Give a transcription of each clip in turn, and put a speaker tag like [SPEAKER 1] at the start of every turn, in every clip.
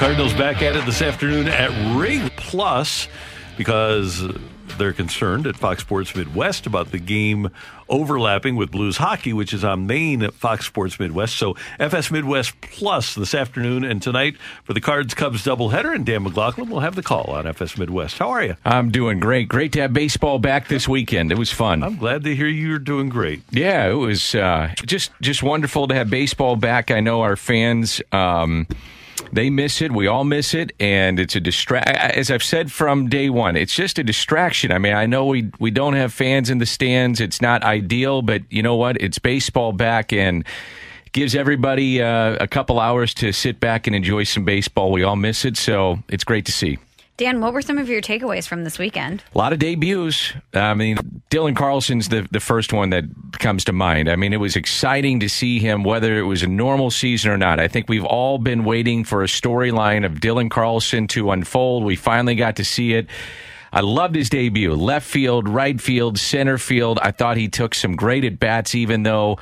[SPEAKER 1] Cardinals back at it this afternoon at Ring Plus because they're concerned at Fox Sports Midwest about the game overlapping with Blues hockey, which is on main at Fox Sports Midwest. So FS Midwest Plus this afternoon and tonight for the Cards Cubs doubleheader. And Dan McLaughlin will have the call on FS Midwest. How are you?
[SPEAKER 2] I'm doing great. Great to have baseball back this weekend. It was fun.
[SPEAKER 1] I'm glad to hear you're doing great.
[SPEAKER 2] Yeah, it was uh, just just wonderful to have baseball back. I know our fans. Um, they miss it. We all miss it, and it's a distract. As I've said from day one, it's just a distraction. I mean, I know we we don't have fans in the stands. It's not ideal, but you know what? It's baseball back and gives everybody uh, a couple hours to sit back and enjoy some baseball. We all miss it, so it's great to see.
[SPEAKER 3] Dan, what were some of your takeaways from this weekend?
[SPEAKER 2] A lot of debuts. I mean, Dylan Carlson's the, the first one that comes to mind. I mean, it was exciting to see him, whether it was a normal season or not. I think we've all been waiting for a storyline of Dylan Carlson to unfold. We finally got to see it. I loved his debut. Left field, right field, center field. I thought he took some great at bats, even though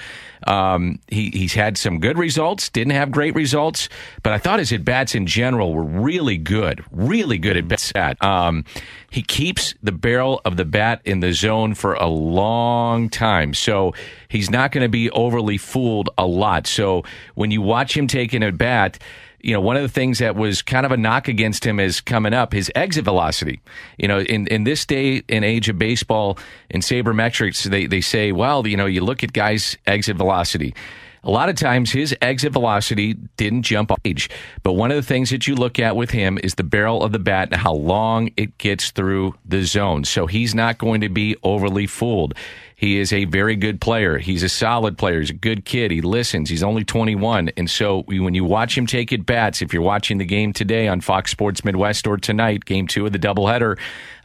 [SPEAKER 2] um, he, he's had some good results, didn't have great results, but I thought his at bats in general were really good, really good at bats. Um, he keeps the barrel of the bat in the zone for a long time, so he's not going to be overly fooled a lot. So when you watch him take an at bat, you know, one of the things that was kind of a knock against him is coming up his exit velocity. You know, in, in this day and age of baseball in sabermetrics, they, they say, well, you know, you look at guys' exit velocity. A lot of times his exit velocity didn't jump off age, but one of the things that you look at with him is the barrel of the bat and how long it gets through the zone. So he's not going to be overly fooled. He is a very good player. He's a solid player. He's a good kid. He listens. He's only 21. And so when you watch him take at bats, if you're watching the game today on Fox Sports Midwest or tonight, game two of the doubleheader,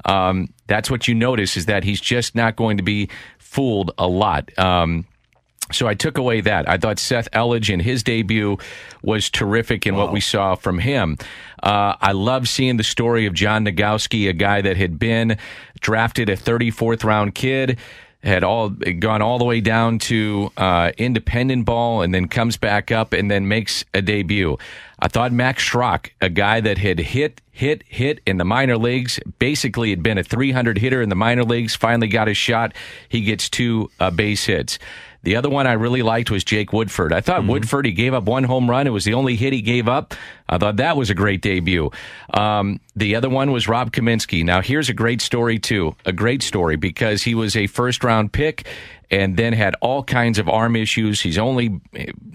[SPEAKER 2] um, that's what you notice is that he's just not going to be fooled a lot. Um, so I took away that. I thought Seth Elledge in his debut was terrific in wow. what we saw from him. Uh, I love seeing the story of John Nogowski, a guy that had been drafted a 34th round kid had all gone all the way down to uh, independent ball and then comes back up and then makes a debut. I thought Max Schrock, a guy that had hit, hit, hit in the minor leagues, basically had been a 300 hitter in the minor leagues, finally got his shot. He gets two uh, base hits. The other one I really liked was Jake Woodford. I thought mm-hmm. Woodford, he gave up one home run. It was the only hit he gave up. I thought that was a great debut. Um, the other one was Rob Kaminsky. Now, here's a great story, too. A great story because he was a first round pick and then had all kinds of arm issues. He's only,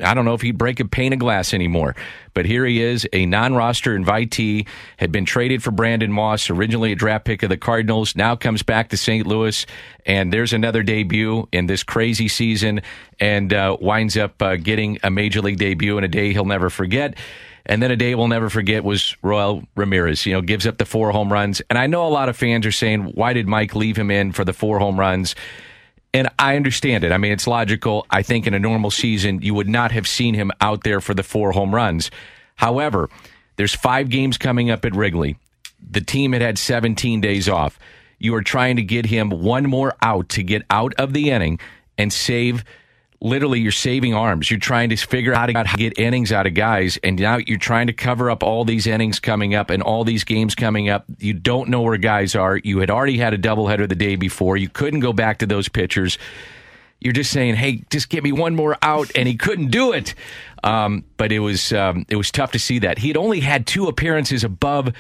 [SPEAKER 2] I don't know if he'd break a pane of glass anymore, but here he is, a non roster invitee, had been traded for Brandon Moss, originally a draft pick of the Cardinals, now comes back to St. Louis, and there's another debut in this crazy season, and uh, winds up uh, getting a major league debut in a day he'll never forget. And then a day we'll never forget was Roel Ramirez, you know, gives up the four home runs. And I know a lot of fans are saying, why did Mike leave him in for the four home runs? And I understand it. I mean, it's logical. I think in a normal season, you would not have seen him out there for the four home runs. However, there's five games coming up at Wrigley. The team had had 17 days off. You are trying to get him one more out to get out of the inning and save literally you're saving arms. You're trying to figure out how to get innings out of guys, and now you're trying to cover up all these innings coming up and all these games coming up. You don't know where guys are. You had already had a doubleheader the day before. You couldn't go back to those pitchers. You're just saying, "Hey, just get me one more out," and he couldn't do it. Um, but it was um, it was tough to see that he had only had two appearances above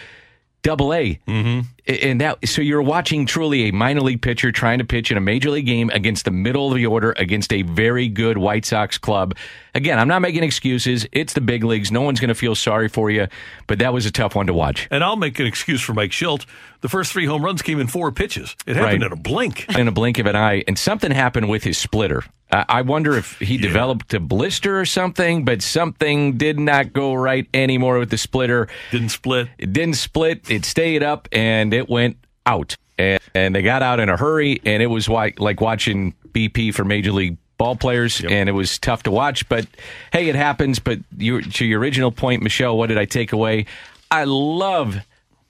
[SPEAKER 2] double A. Mm-hmm. And that, so you're watching truly a minor league pitcher trying to pitch in a major league game against the middle of the order against a very good White Sox club. Again, I'm not making excuses. It's the big leagues. No one's going to feel sorry for you, but that was a tough one to watch.
[SPEAKER 1] And I'll make an excuse for Mike Shildt. The first three home runs came in four pitches. It happened
[SPEAKER 2] Right.
[SPEAKER 1] in a blink.
[SPEAKER 2] In a blink of an eye, and something happened with his splitter. I I wonder if he developed a blister or something, but something did not go right anymore with the splitter.
[SPEAKER 1] Didn't split.
[SPEAKER 2] It didn't split. It stayed up and it went out. And, and they got out in a hurry. And it was like, like watching BP for Major League ball players. And it was tough to watch. But hey, it happens. But you, to your original point, Michelle, what did I take away? I love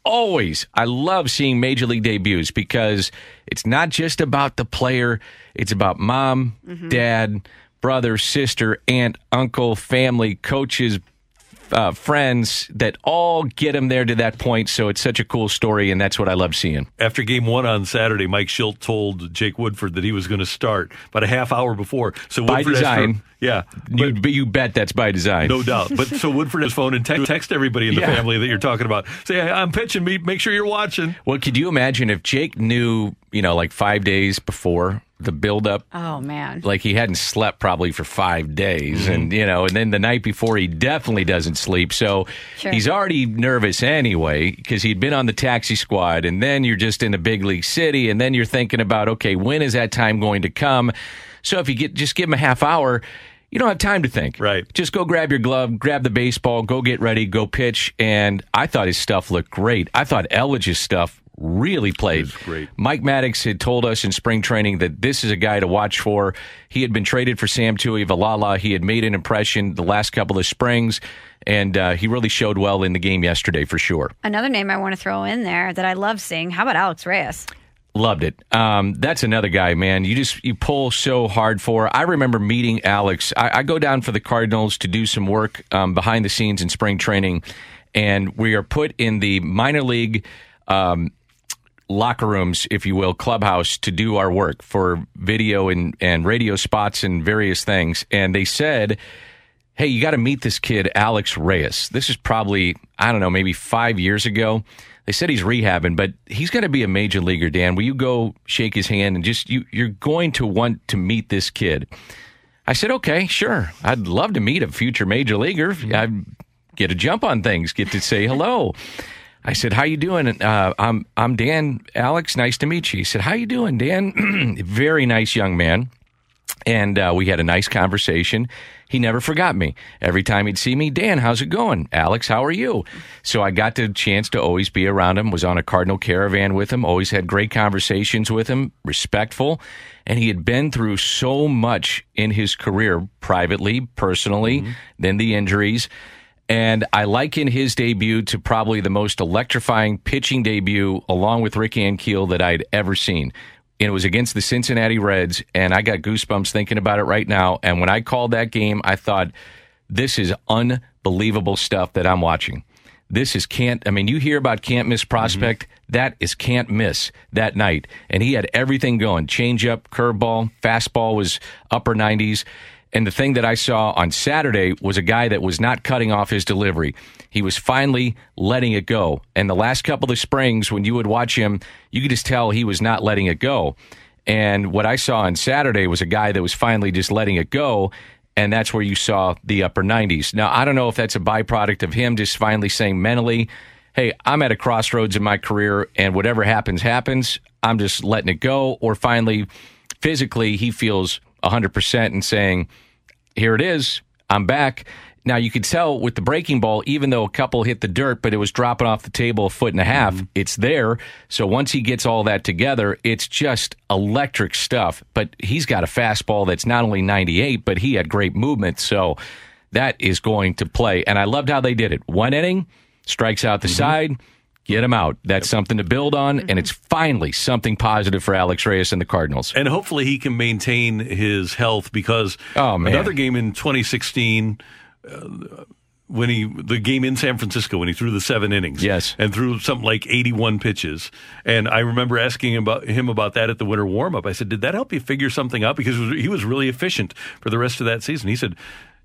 [SPEAKER 2] always I love seeing major league debuts because it's not just about the player, it's about mom, mm-hmm. dad, brother, sister, aunt, uncle, family, coaches, uh, friends that all get him there to that point. So it's such a cool story, and that's what I love seeing.
[SPEAKER 1] After game one on Saturday, Mike Shildt told Jake Woodford that he was going to start about a half hour before. So
[SPEAKER 2] By
[SPEAKER 1] Woodford has to-
[SPEAKER 2] design.
[SPEAKER 1] yeah,
[SPEAKER 2] You,
[SPEAKER 1] but-
[SPEAKER 2] you bet that's by design.
[SPEAKER 1] no doubt. But so Woodford has phone and text, text everybody in the
[SPEAKER 2] Yeah.
[SPEAKER 1] family that you're talking about. Say, hey, I'm pitching. Me, make sure you're watching.
[SPEAKER 2] Well, could you imagine if Jake knew, you know, like five days before the buildup?
[SPEAKER 3] Oh man.
[SPEAKER 2] like he hadn't slept probably for five days mm-hmm. and you know and then the night before he definitely doesn't sleep so
[SPEAKER 3] Sure.
[SPEAKER 2] he's already nervous anyway because he'd been on the taxi squad and then you're just in a big league city and then you're thinking about okay when is that time going to come so if you get just give him a half hour you don't have time to think
[SPEAKER 1] Right.
[SPEAKER 2] just go grab your glove grab the baseball go get ready go pitch and i thought his stuff looked great i thought elledge's stuff really played
[SPEAKER 1] great.
[SPEAKER 2] Mike Maddux had told us in spring training that this is a guy to watch for. He had been traded for Sam Tuivailala. He had made an impression the last couple of springs, and uh, he really showed well in the game yesterday for sure.
[SPEAKER 3] Another name I want to throw in there that I love seeing. How about Alex Reyes?
[SPEAKER 2] Loved it. Um, that's another guy, man. You just you pull so hard for. I remember meeting Alex. I, I go down for the Cardinals to do some work um, behind the scenes in spring training, and we are put in the minor league. Um, locker rooms, if you will, clubhouse to do our work for video and, and radio spots and various things. And they said, Hey, you got to meet this kid, Alex Reyes. This is probably, I don't know, maybe five years ago. They said he's rehabbing, but he's going to be a major leaguer, Dan. Will you go shake his hand and just, you, you're going to want to meet this kid? I said, okay, sure. I'd love to meet a future major leaguer. I'd get a jump on things, get to say hello. I said, "How you doing?" Uh, I'm I'm Dan. Alex, nice to meet you. He said, "How you doing, Dan?" Very nice young man, and uh, we had a nice conversation. He never forgot me. Every time he'd see me, Dan, how's it going? Alex, how are you? So I got the chance to always be around him. Was on a Cardinal caravan with him. Always had great conversations with him. Respectful, and he had been through so much in his career, privately, personally, then the injuries. And I liken his debut to probably the most electrifying pitching debut, along with Rick Ankiel, that I'd ever seen. And it was against the Cincinnati Reds, and I got goosebumps thinking about it right now. And when I called that game, I thought, this is unbelievable stuff that I'm watching. This is can't, I mean, you hear about can't miss mm-hmm. prospect. That is can't miss that night. And he had everything going changeup, curveball, fastball was upper 90s. And the thing that I saw on Saturday was a guy that was not cutting off his delivery. He was finally letting it go. And the last couple of springs, when you would watch him, you could just tell he was not letting it go. And what I saw on Saturday was a guy that was finally just letting it go. And that's where you saw the upper 90s. Now, I don't know if that's a byproduct of him just finally saying mentally, hey, I'm at a crossroads in my career, and whatever happens, happens. I'm just letting it go. Or finally, physically, he feels 100% and saying, here it is. I'm back. Now you could tell with the breaking ball, even though a couple hit the dirt, but it was dropping off the table a foot and a mm-hmm. half, it's there. So once he gets all that together, it's just electric stuff. But he's got a fastball that's not only 98, but he had great movement. So that is going to play. And I loved how they did it. One inning, strikes out the mm-hmm. side, get him out. That's something to build on. And it's finally something positive for Alex Reyes and the Cardinals.
[SPEAKER 1] and hopefully he can maintain his health because
[SPEAKER 2] Oh, man.
[SPEAKER 1] another game in 2016 uh, when he the game in San Francisco when he threw the seven innings
[SPEAKER 2] Yes.
[SPEAKER 1] and threw something like 81 pitches and I remember asking him about him about that at the winter warm up I said did that help you figure something out because he was really efficient for the rest of that season he said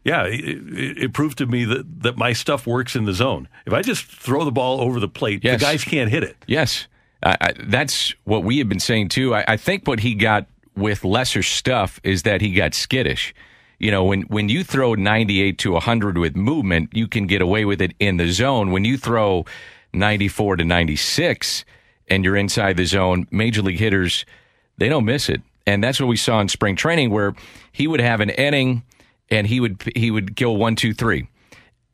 [SPEAKER 1] Yeah, it, it, proved to me that, that my stuff works in the zone. If I just throw the ball over the plate,
[SPEAKER 2] Yes.
[SPEAKER 1] the guys can't hit it.
[SPEAKER 2] Yes, I, I, that's what we have been saying too. I, I think what he got with lesser stuff is that he got skittish. You know, when when you throw 98 to 100 with movement, you can get away with it in the zone. When you throw 94 to 96 and you're inside the zone, major league hitters they don't miss it. And that's what we saw in spring training where he would have an inning and he would he would kill one, two, three.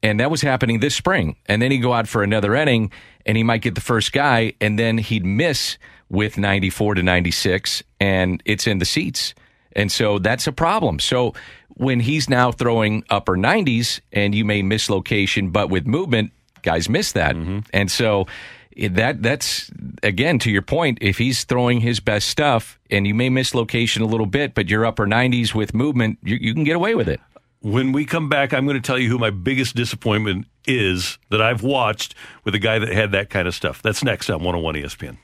[SPEAKER 2] And that was happening this spring. And then he'd go out for another inning and he might get the first guy and then he'd miss with 94 to 96 and it's in the seats. And so that's a problem. So when he's now throwing upper 90s and you may miss location, but with movement, guys miss that. Mm-hmm. And so that that's again to your point. If he's throwing his best stuff and you may miss location a little bit, but you're upper 90s with movement, you, you can get away with it.
[SPEAKER 1] When we come back, I'm going to tell you who my biggest disappointment is that I've watched with a guy that had that kind of stuff. That's next on 101 ESPN.